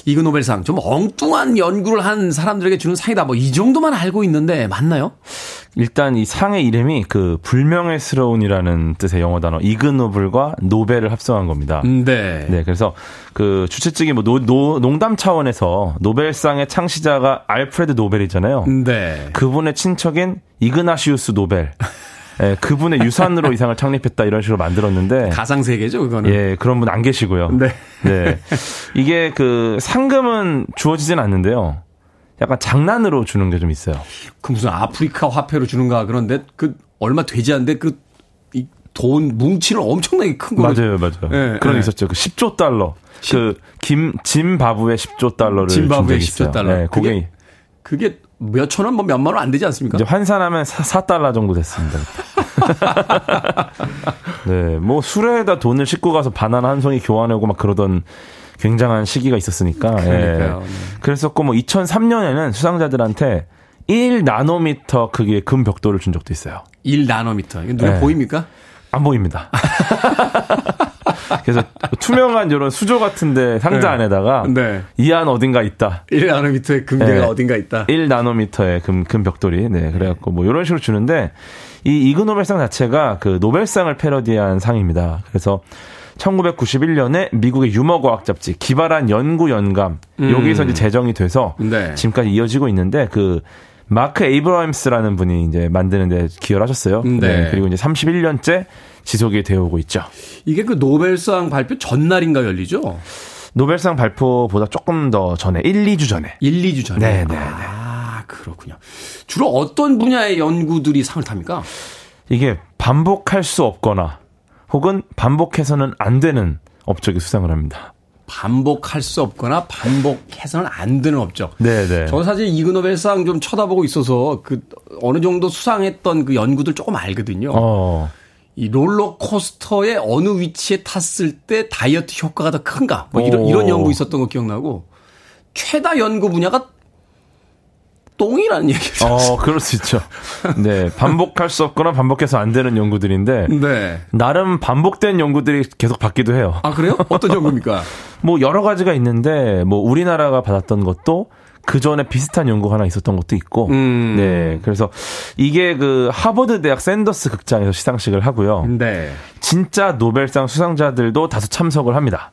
이그노벨상 좀 엉뚱한 연구를 한 사람들에게 주는 상이다. 뭐 이 정도만 알고 있는데 맞나요? 일단 이 상의 이름이 그 불명예스러운이라는 뜻의 영어 단어 ignoble과 노벨을 합성한 겁니다. 네. 네, 그래서 그 주최 측이 뭐 노, 노, 농담 차원에서 노벨상의 창시자가 알프레드 노벨이잖아요. 네. 그분의 친척인 이그나시우스 노벨. 예, 그분의 유산으로 이 상을 창립했다 이런 식으로 만들었는데 가상 세계죠, 그거는. 예, 그런 분 안 계시고요. 네. 네. 이게 그 상금은 주어지진 않는데요. 약간 장난으로 주는 게 좀 있어요. 그 무슨 아프리카 화폐로 주는가 그런데 그 얼마 되지 않는데 그 돈 뭉치를 엄청나게 큰 거. 맞아요, 맞아요. 네, 그런 네. 있었죠. 그 10조 달러. 10... 그 김 짐바브의 10조 달러를 짐바브의 10조 달러. 네, 그게 그게 몇 천 원, 뭐 몇만 원 안 되지 않습니까? 이제 환산하면 4, 4달러 정도 됐습니다. 네, 뭐 술에다 돈을 싣고 가서 바나나 한 송이 교환하고 막 그러던 굉장한 시기가 있었으니까. 그러니까요. 예. 그랬었고 뭐 2003년에는 수상자들한테 1 나노미터 크기의 금 벽돌을 준 적도 있어요. 1 나노미터. 이게 눈에 네. 보입니까? 안 보입니다. 그래서 투명한 이런 수조 같은데 상자 네. 안에다가 네. 이안 어딘가 있다. 1나노미터의 금괴가 네. 어딘가 있다. 1나노미터의 금, 금 벽돌이. 네. 그래갖고 뭐 이런 식으로 주는데 이 이그 노벨상 자체가 그 노벨상을 패러디한 상입니다. 그래서 1991년에 미국의 유머과학 잡지 기발한 연구 연감 음. 여기서 이제 제정이 돼서 네. 지금까지 이어지고 있는데 그 마크 에이브라임스라는 분이 이제 만드는데 기여를 하셨어요. 네. 네. 그리고 이제 31년째 지속이 되어 오고 있죠. 이게 그 노벨상 발표 전날인가 열리죠? 노벨상 발표보다 조금 더 전에 1, 2주 전에. 1, 2주 전에. 네, 네, 네. 아, 그렇군요. 주로 어떤 분야의 연구들이 상을 탑니까? 이게 반복할 수 없거나 혹은 반복해서는 안 되는 업적이 수상을 합니다. 반복할 수 없거나 반복해서는 안 되는 업적. 네네. 네. 저 사실 이그 노벨상 좀 쳐다보고 있어서 그 어느 정도 수상했던 그 연구들 조금 알거든요. 어. 이 롤러코스터의 어느 위치에 탔을 때 다이어트 효과가 더 큰가? 뭐 이런, 이런 연구 있었던 거 기억나고 최다 연구 분야가 똥이라는 얘기죠. 어, 그럴 수 있죠. 네. 반복할 수 없거나 반복해서 안 되는 연구들인데. 네. 나름 반복된 연구들이 계속 받기도 해요. 아, 그래요? 어떤 연구입니까? 뭐 여러 가지가 있는데, 뭐 우리나라가 받았던 것도 그 전에 비슷한 연구 하나 있었던 것도 있고, 음. 네. 그래서 이게 그 하버드 대학 샌더스 극장에서 시상식을 하고요. 네. 진짜 노벨상 수상자들도 다수 참석을 합니다.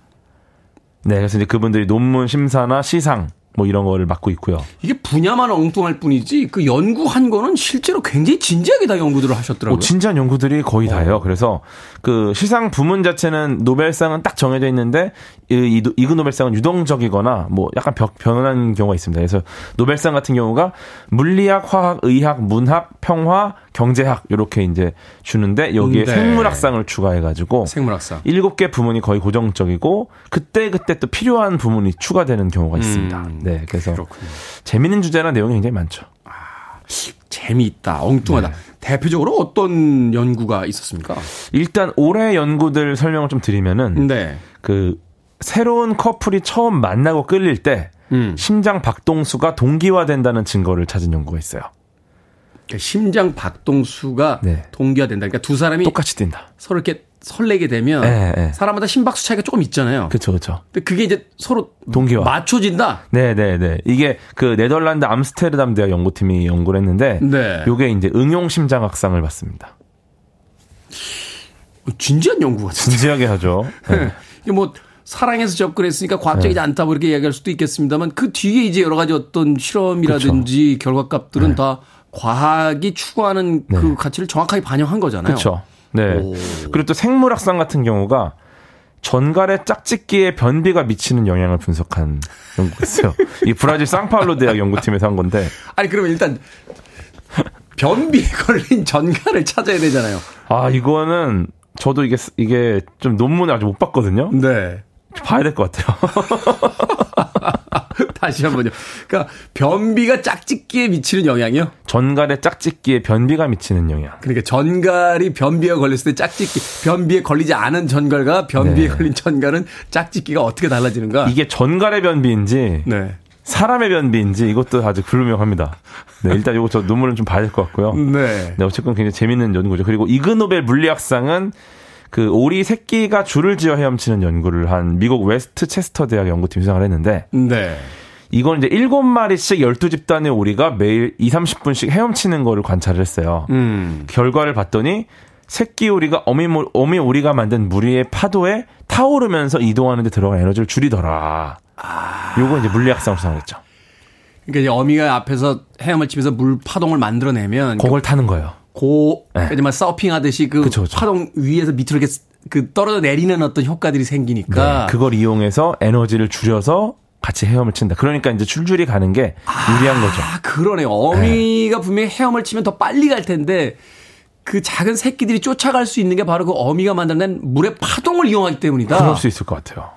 네. 그래서 이제 그분들이 논문 심사나 시상, 뭐 이런 거를 맡고 있고요. 이게 분야만 엉뚱할 뿐이지 그 연구한 거는 실제로 굉장히 진지하게 다 연구들을 하셨더라고요. 어, 진지한 연구들이 거의 다예요. 어. 그래서 그 시상 부문 자체는 노벨상은 딱 정해져 있는데 이, 이그 노벨상은 유동적이거나 뭐 약간 변환한 경우가 있습니다. 그래서 노벨상 같은 경우가 물리학, 화학, 의학, 문학, 평화, 경제학 이렇게 이제 주는데 여기에 네. 생물학상을 추가해 가지고 생물학상 일곱 개 부문이 거의 고정적이고 그때 그때 또 필요한 부문이 추가되는 경우가 있습니다. 음. 네, 그래서 그렇군요. 재미있는 주제나 내용이 굉장히 많죠. 아, 재미있다, 엉뚱하다. 네. 대표적으로 어떤 연구가 있었습니까? 일단 올해 연구들 설명을 좀 드리면은 네. 그 새로운 커플이 처음 만나고 끌릴 때 음. 심장 박동수가 동기화된다는 증거를 찾은 연구가 있어요. 그러니까 심장 박동수가 네. 동기화 된다. 그러니까 두 사람이 똑같이 뛴다. 서로 이렇게 설레게 되면 네, 네. 사람마다 심박수 차이가 조금 있잖아요. 그렇죠, 그렇죠. 근데 그게 이제 서로 동기화 맞춰진다. 네, 네, 네. 이게 그 네덜란드 암스테르담 대학 연구팀이 연구를 했는데, 네. 요게 이제 응용 심장학상을 받습니다. 진지한 연구 같은 진지하게 하죠. 네. 이게 뭐 사랑해서 접근했으니까 과학적이지 네. 않다 고 이렇게 이야기할 수도 있겠습니다만 그 뒤에 이제 여러 가지 어떤 실험이라든지 그쵸. 결과값들은 네. 다 과학이 추구하는 네. 그 가치를 정확하게 반영한 거잖아요. 그렇죠. 네. 오. 그리고 또 생물학상 같은 경우가 전갈의 짝짓기에 변비가 미치는 영향을 분석한 연구가 있어요. 이 브라질 상파울로 대학 연구팀에서 한 건데. 아니 그러면 일단 변비에 걸린 전갈을 찾아야 되잖아요. 아 이거는 저도 이게 이게 좀 논문을 아직 못 봤거든요. 네. 봐야 될 것 같아요. 다시 한 번요. 그러니까 변비가 짝짓기에 미치는 영향이요? 전갈의 짝짓기에 변비가 미치는 영향. 그러니까 전갈이 변비에 걸렸을 때 짝짓기, 변비에 걸리지 않은 전갈과 변비에 네. 걸린 전갈은 짝짓기가 어떻게 달라지는가? 이게 전갈의 변비인지 네. 사람의 변비인지 이것도 아직 불명합니다. 네, 일단 이거 저 논문을 좀 봐야 될 것 같고요. 네. 네, 어쨌건 굉장히 재밌는 연구죠. 그리고 이그노벨 물리학상은 그 오리 새끼가 줄을 지어 헤엄치는 연구를 한 미국 웨스트 체스터 대학 연구팀이 수상을 했는데 네. 이건 이제 7마리씩 12집단의 오리가 매일 2, 30분씩 헤엄치는 거를 관찰을 했어요. 음. 결과를 봤더니 새끼 오리가 어미, 어미 오리가 만든 무리의 파도에 타오르면서 이동하는데 들어간 에너지를 줄이더라. 아. 요거 이제 물리학상으로 생각했죠. 그러니까 이제 어미가 앞에서 헤엄을 치면서 물 파동을 만들어내면 그걸 타는 거예요. 고, 네. 그러니까 서핑 하듯이 그 그쵸, 그쵸. 파동 위에서 밑으로 이렇게 그 떨어져 내리는 어떤 효과들이 생기니까. 네, 그걸 이용해서 에너지를 줄여서 같이 헤엄을 친다. 그러니까 이제 줄줄이 가는 게 유리한 거죠. 아, 그러네요. 어미가 네. 분명히 헤엄을 치면 더 빨리 갈 텐데 그 작은 새끼들이 쫓아갈 수 있는 게 바로 그 어미가 만들어낸 물의 파동을 이용하기 때문이다. 그럴 수 있을 것 같아요.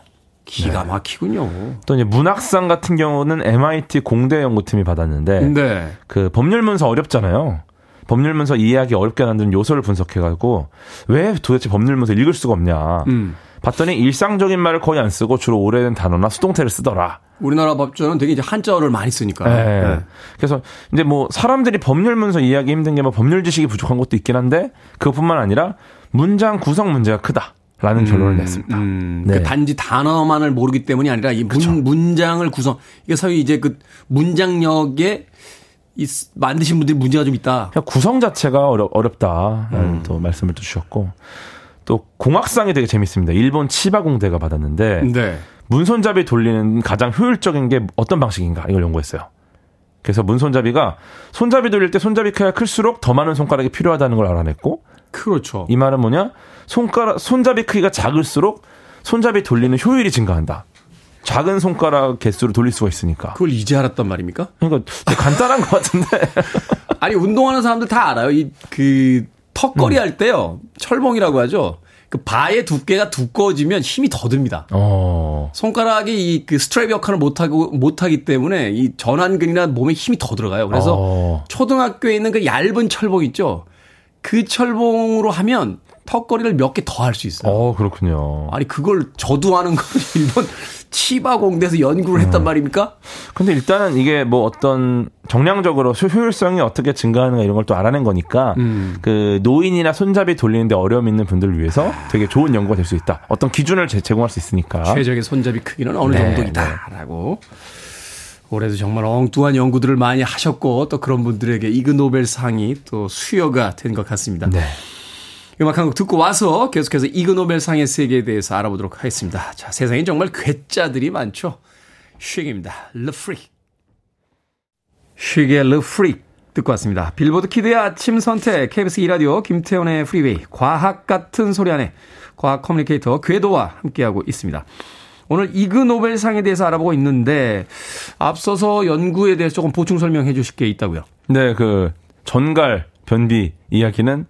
기가 네. 막히군요. 또 이제 문학상 같은 경우는 MIT 공대 연구팀이 받았는데 네. 그 법률 문서 어렵잖아요. 법률 문서 이해하기 어렵게 만드는 요소를 분석해가지고 왜 도대체 법률 문서 읽을 수가 없냐. 음. 봤더니 일상적인 말을 거의 안 쓰고 주로 오래된 단어나 수동태를 쓰더라. 우리나라 법조는 되게 이제 한자어를 많이 쓰니까. 네. 네. 그래서 이제 뭐 사람들이 법률 문서 이해하기 힘든 게 뭐 법률 지식이 부족한 것도 있긴 한데 그것뿐만 아니라 문장 구성 문제가 크다. 라는 음, 결론을 냈습니다. 음, 네. 그 단지 단어만을 모르기 때문이 아니라 이 문, 문장을 구성 이게 소위 이제 그 문장력에 이 만드신 분들이 문제가 좀 있다. 구성 자체가 어렵, 어렵다라는 음. 또 말씀을 또 주셨고 또 공학상이 되게 재밌습니다. 일본 치바공대가 받았는데 네. 문손잡이 돌리는 가장 효율적인 게 어떤 방식인가 이걸 연구했어요. 그래서 문손잡이가 손잡이 돌릴 때 손잡이 크기가 클수록 더 많은 손가락이 필요하다는 걸 알아냈고 그렇죠. 이 말은 뭐냐? 손가락 손잡이 크기가 작을수록 손잡이 돌리는 효율이 증가한다. 작은 손가락 개수로 돌릴 수가 있으니까. 그걸 이제 알았단 말입니까? 그러니까 간단한 것 같은데. 아니 운동하는 사람들 다 알아요. 이 그 턱걸이 음. 할 때요. 철봉이라고 하죠. 그 바의 두께가 두꺼워지면 힘이 더 듭니다. 어. 손가락이 이 그 스트랩 역할을 못하고, 못하기 때문에 이 전완근이나 몸에 힘이 더 들어가요. 그래서 어. 초등학교에 있는 그 얇은 철봉 있죠? 그 철봉으로 하면 턱걸이를 몇 개 더 할 수 있어요. 어, 그렇군요. 아니, 그걸 저도 하는 거 일본 치바 공대에서 연구를 했단 음. 말입니까? 근데 일단은 이게 뭐 어떤 정량적으로 효율성이 어떻게 증가하는가 이런 걸 또 알아낸 거니까 음. 그 노인이나 손잡이 돌리는데 어려움 있는 분들을 위해서 되게 좋은 연구가 될 수 있다. 어떤 기준을 제공할 수 있으니까. 최적의 손잡이 크기는 어느 네, 정도이다라고. 네. 올해도 정말 엉뚱한 연구들을 많이 하셨고 또 그런 분들에게 이그노벨상이 또 수여가 된 것 같습니다. 네. 음악 한 곡 듣고 와서 계속해서 이그노벨상의 세계에 대해서 알아보도록 하겠습니다. 자, 세상에 정말 괴짜들이 많죠. 쉭입니다. Le Freak. Le Freak 듣고 왔습니다. 빌보드 키드의 아침 선택, KBS 2라디오, 김태훈의 프리웨이, 과학 같은 소리 안에 과학 커뮤니케이터 궤도와 함께하고 있습니다. 오늘 이그노벨상에 대해서 알아보고 있는데 앞서서 연구에 대해서 조금 보충 설명해 주실 게 있다고요. 네, 그 전갈 변비 이야기는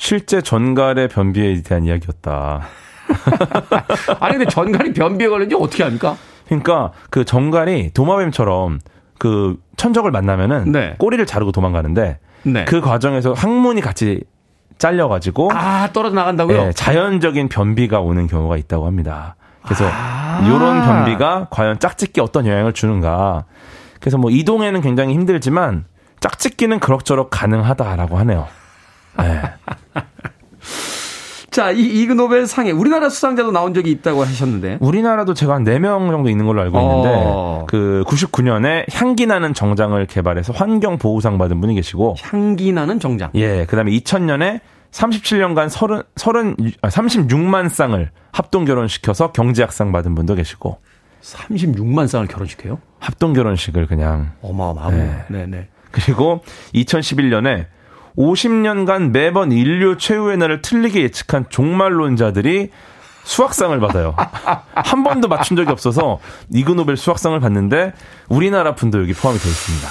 실제 전갈의 변비에 대한 이야기였다. 아니 근데 전갈이 변비에 걸린지 어떻게 합니까? 그러니까 그 전갈이 도마뱀처럼 그 천적을 만나면은 네. 꼬리를 자르고 도망가는데 네. 그 과정에서 항문이 같이 잘려가지고 아 떨어져 나간다고요? 네, 자연적인 변비가 오는 경우가 있다고 합니다. 그래서 아~ 이런 변비가 과연 짝짓기 어떤 영향을 주는가? 그래서 뭐 이동에는 굉장히 힘들지만 짝짓기는 그럭저럭 가능하다라고 하네요. 네. 자, 이 이그노벨 상에 우리나라 수상자도 나온 적이 있다고 하셨는데. 우리나라도 제가 한 4명 정도 있는 걸로 알고 있는데, 어. 그 99년에 향기 나는 정장을 개발해서 환경 보호상 받은 분이 계시고. 향기 나는 정장. 예, 그 다음에 2000년에 37년간 30, 30, 아, 36만 쌍을 합동 결혼시켜서 경제학상 받은 분도 계시고. 36만 쌍을 결혼시켜요? 합동 결혼식을 그냥. 어마어마하고. 네. 네네. 그리고 2011년에 50년간 매번 인류 최후의 날을 틀리게 예측한 종말론자들이 수학상을 받아요. 한 번도 맞춘 적이 없어서 이그노벨 수학상을 받는데 우리나라 분도 여기 포함이 되어 있습니다.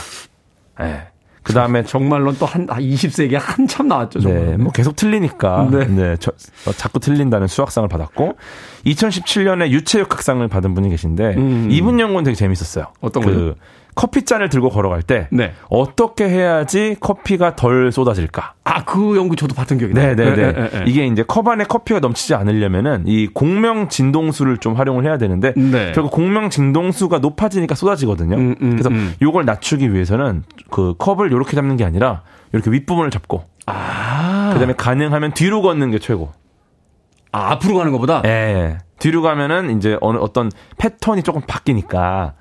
네. 그 다음에 정말로 또 한, 20세기에 한참 나왔죠. 정말. 네, 뭐 계속 틀리니까. 네. 네 저, 어, 자꾸 틀린다는 수학상을 받았고, 2017년에 유체역학상을 받은 분이 계신데, 음. 이분 연구는 되게 재밌었어요. 어떤 그, 거요? 커피잔을 들고 걸어갈 때 네. 어떻게 해야지 커피가 덜 쏟아질까? 아, 그 연구 저도 봤던 기억이 나요. 네, 네, 네. 이게 이제 컵 안에 커피가 넘치지 않으려면은 이 공명 진동수를 좀 활용을 해야 되는데 네. 결국 공명 진동수가 높아지니까 쏟아지거든요. 음, 음, 그래서 음. 요걸 낮추기 위해서는 그 컵을 이렇게 잡는 게 아니라 이렇게 윗부분을 잡고 아. 그다음에 가능하면 뒤로 걷는 게 최고. 아, 앞으로 가는 것보다? 예. 예. 뒤로 가면은 이제 어느 어떤 패턴이 조금 바뀌니까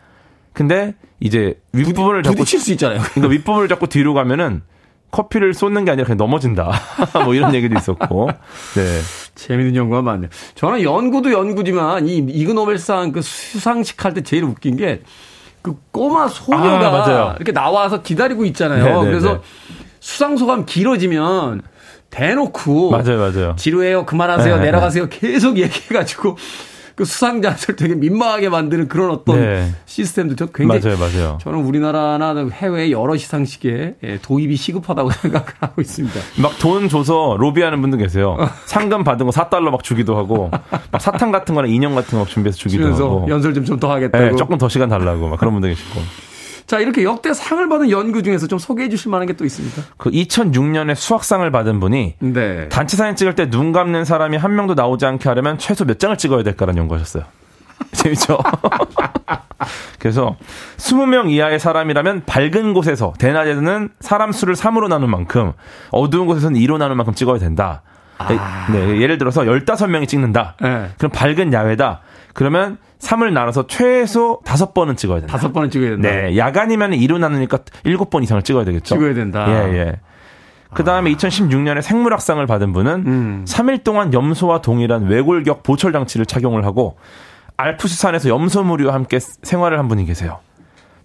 근데 이제 윗부분을 잡고 부딪힐 수 있잖아요. 그러니까 윗부분을 잡고 뒤로 가면은 커피를 쏟는 게 아니라 그냥 넘어진다. 뭐 이런 얘기도 있었고. 네. 재밌는 연구가 많네요. 저는 연구도 연구지만 이 이그 노벨상 그 수상식 할 때 제일 웃긴 게 그 꼬마 소녀가 아, 이렇게 나와서 기다리고 있잖아요. 네네네. 네, 그래서 네. 수상 소감 길어지면 대놓고 맞아요, 맞아요. 지루해요. 그만하세요. 네, 네. 내려가세요. 계속 얘기해 가지고 그 수상자들 되게 민망하게 만드는 그런 어떤 네. 시스템도 굉장히 맞아요, 맞아요. 저는 우리나라나 해외 여러 시상식에 예, 도입이 시급하다고 생각을 하고 있습니다. 막 돈 줘서 로비하는 분도 계세요. 상금 받은 거 4달러 막 주기도 하고 막 사탕 같은 거나 인형 같은 거 준비해서 주기도 하고 연설 좀 좀 더 하겠다고. 네, 조금 더 시간 달라고 막 그런 분도 계시고. 자, 이렇게 역대 상을 받은 연구 중에서 좀 소개해 주실 만한 게 또 있습니까? 그 2006년에 수학상을 받은 분이 네. 단체 사진 찍을 때 눈 감는 사람이 한 명도 나오지 않게 하려면 최소 몇 장을 찍어야 될까라는 연구하셨어요. 재밌죠? 그래서 20명 이하의 사람이라면 밝은 곳에서 대낮에는 사람 수를 3으로 나눈 만큼 어두운 곳에서는 2로 나눈 만큼 찍어야 된다. 아. 네, 예를 들어서 15명이 찍는다. 네. 그럼 밝은 야외다. 그러면 3을 나눠서 최소 5번은 찍어야 된다. 5번은 찍어야 된다. 네. 야간이면 2로 나누니까 7번 이상을 찍어야 되겠죠. 찍어야 된다. 예, 예. 그 다음에 아. 2016년에 생물학상을 받은 분은 음. 3일 동안 염소와 동일한 외골격 보철 장치를 착용을 하고 알프스산에서 염소무리와 함께 생활을 한 분이 계세요.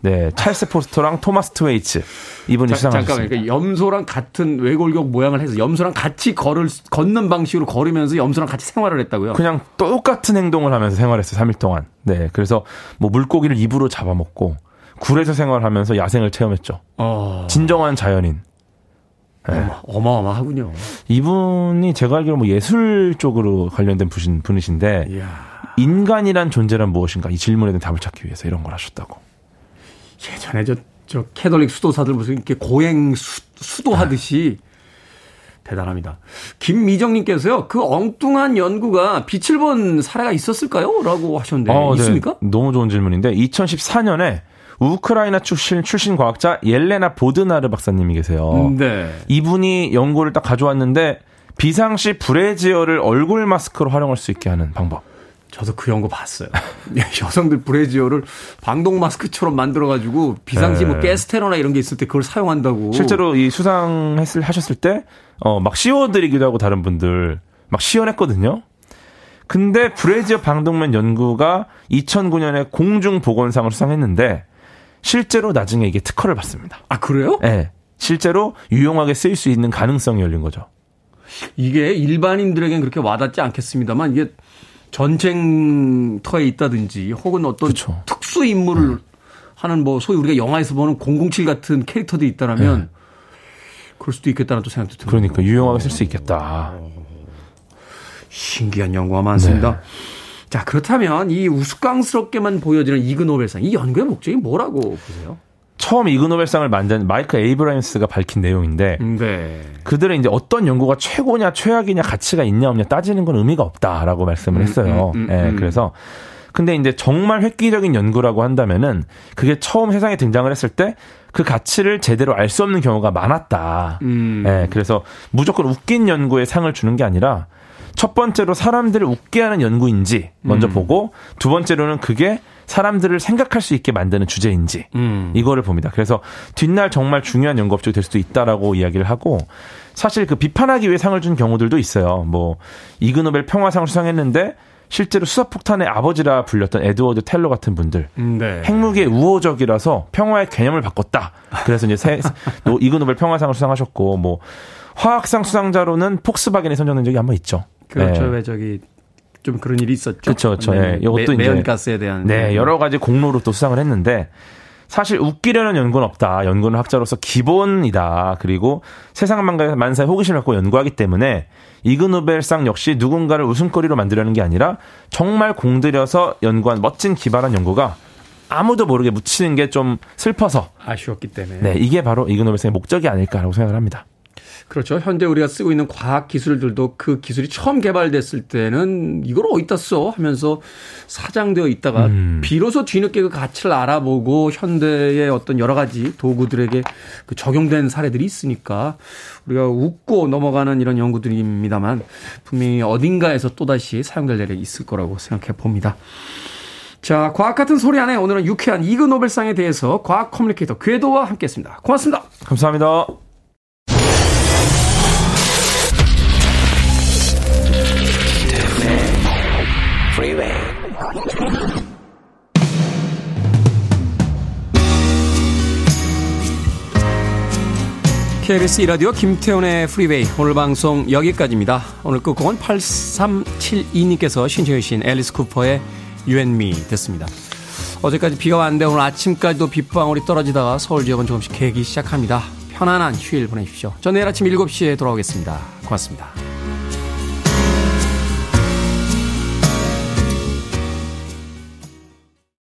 네, 찰스 포스터랑 토마스 트웨이츠 이분이 시상하셨습니다. 잠깐만, 그러니까 염소랑 같은 외골격 모양을 해서 염소랑 같이 걸을 걷는 방식으로 걸으면서 염소랑 같이 생활을 했다고요? 그냥 똑같은 행동을 하면서 생활했어요, 3일 동안. 네, 그래서 뭐 물고기를 입으로 잡아먹고 굴에서 생활하면서 야생을 체험했죠. 어... 진정한 자연인. 네. 어마 어마하군요. 이분이 제가 알기로 뭐 예술 쪽으로 관련된 분이신, 분이신데 이야. 인간이란 존재란 무엇인가 이 질문에 대한 답을 찾기 위해서 이런 걸 하셨다고. 예전에 저, 저 캐톨릭 수도사들 무슨 이렇게 고행 수, 수도하듯이 네. 대단합니다. 김미정님께서요, 그 엉뚱한 연구가 빛을 본 사례가 있었을까요? 라고 하셨는데, 어, 있습니까? 네. 너무 좋은 질문인데, 2014년에 우크라이나 출신, 출신 과학자 옐레나 보드나르 박사님이 계세요. 네. 이분이 연구를 딱 가져왔는데, 비상시 브레지어를 얼굴 마스크로 활용할 수 있게 하는 방법. 저도 그 연구 봤어요. 여성들 브레지어를 방독 마스크처럼 만들어가지고 비상시 뭐 네. 뭐 가스테러나 이런 게 있을 때 그걸 사용한다고. 실제로 이 수상했을 하셨을 때 어, 막 씌워드리기도 하고 다른 분들 막 시연했거든요. 근데 브레지어 방독면 연구가 2009년에 공중보건상을 수상했는데 실제로 나중에 이게 특허를 받습니다. 아 그래요? 네. 실제로 유용하게 쓰일 수 있는 가능성이 열린 거죠. 이게 일반인들에겐 그렇게 와닿지 않겠습니다만 이게 전쟁터에 있다든지 혹은 어떤 그쵸. 특수 임무를 음. 하는 뭐 소위 우리가 영화에서 보는 007 같은 캐릭터도 있다라면 네. 그럴 수도 있겠다는 또 생각도 듭니다. 그러니까 유용하게 쓸 수 있겠다. 신기한 연구가 많습니다. 네. 자, 그렇다면 이 우스꽝스럽게만 보여지는 이그노벨상, 이 연구의 목적이 뭐라고 보세요? 처음 이그노벨상을 만든 마이크 에이브라임스가 밝힌 내용인데 음, 네. 그들은 이제 어떤 연구가 최고냐 최악이냐 가치가 있냐 없냐 따지는 건 의미가 없다라고 말씀을 음, 했어요. 음, 음, 음, 네, 그래서 근데 이제 정말 획기적인 연구라고 한다면은 그게 처음 세상에 등장을 했을 때 그 가치를 제대로 알 수 없는 경우가 많았다. 음. 네, 그래서 무조건 웃긴 연구에 상을 주는 게 아니라 첫 번째로 사람들을 웃게 하는 연구인지 먼저 음. 보고 두 번째로는 그게 사람들을 생각할 수 있게 만드는 주제인지 음. 이거를 봅니다. 그래서 뒷날 정말 중요한 연구 업적이 될 수도 있다라고 이야기를 하고 사실 그 비판하기 위해 상을 준 경우들도 있어요. 뭐 이그노벨 평화상을 수상했는데 실제로 수사폭탄의 아버지라 불렸던 에드워드 텔러 같은 분들 음, 네. 핵무기에 우호적이라서 평화의 개념을 바꿨다. 그래서 이제 새, 이그노벨 평화상을 수상하셨고 뭐 화학상 수상자로는 폭스바겐이 선정된 적이 한 번 있죠. 그렇죠. 네. 왜 저기 좀 그런 일이 있었죠. 그렇죠. 그렇죠. 네. 이것도 매, 연가스에 대한 네, 여러 가지 공로로 또 수상을 했는데 사실 웃기려는 연구는 없다. 연구는 학자로서 기본이다. 그리고 세상 만사에 호기심을 갖고 연구하기 때문에 이그노벨상 역시 누군가를 웃음거리로 만들려는 게 아니라 정말 공들여서 연구한 멋진 기발한 연구가 아무도 모르게 묻히는 게 좀 슬퍼서 아쉬웠기 때문에 네 이게 바로 이그노벨상의 목적이 아닐까라고 생각을 합니다. 그렇죠. 현재 우리가 쓰고 있는 과학 기술들도 그 기술이 처음 개발됐을 때는 이걸 어디다 써 하면서 사장되어 있다가 음. 비로소 뒤늦게 그 가치를 알아보고 현대의 어떤 여러 가지 도구들에게 그 적용된 사례들이 있으니까 우리가 웃고 넘어가는 이런 연구들입니다만 분명히 어딘가에서 또다시 사용될 일이 있을 거라고 생각해 봅니다. 자, 과학 같은 소리 안에 오늘은 유쾌한 이그 노벨상에 대해서 과학 커뮤니케이터 궤도와 함께 했습니다. 고맙습니다. 감사합니다. KBS 2라디오 김태훈의 프리웨이 오늘 방송 여기까지입니다. 오늘 끝곡은 8372님께서 신청해 주신 앨리스 쿠퍼의 Me 되겠습니다. 어제까지 비가 왔는데 오늘 아침까지도 빗방울이 떨어지다가 서울 지역은 조금씩 개기 시작합니다. 편안한 휴일 보내십시오. 저 내일 아침 7시에 돌아오겠습니다. 고맙습니다.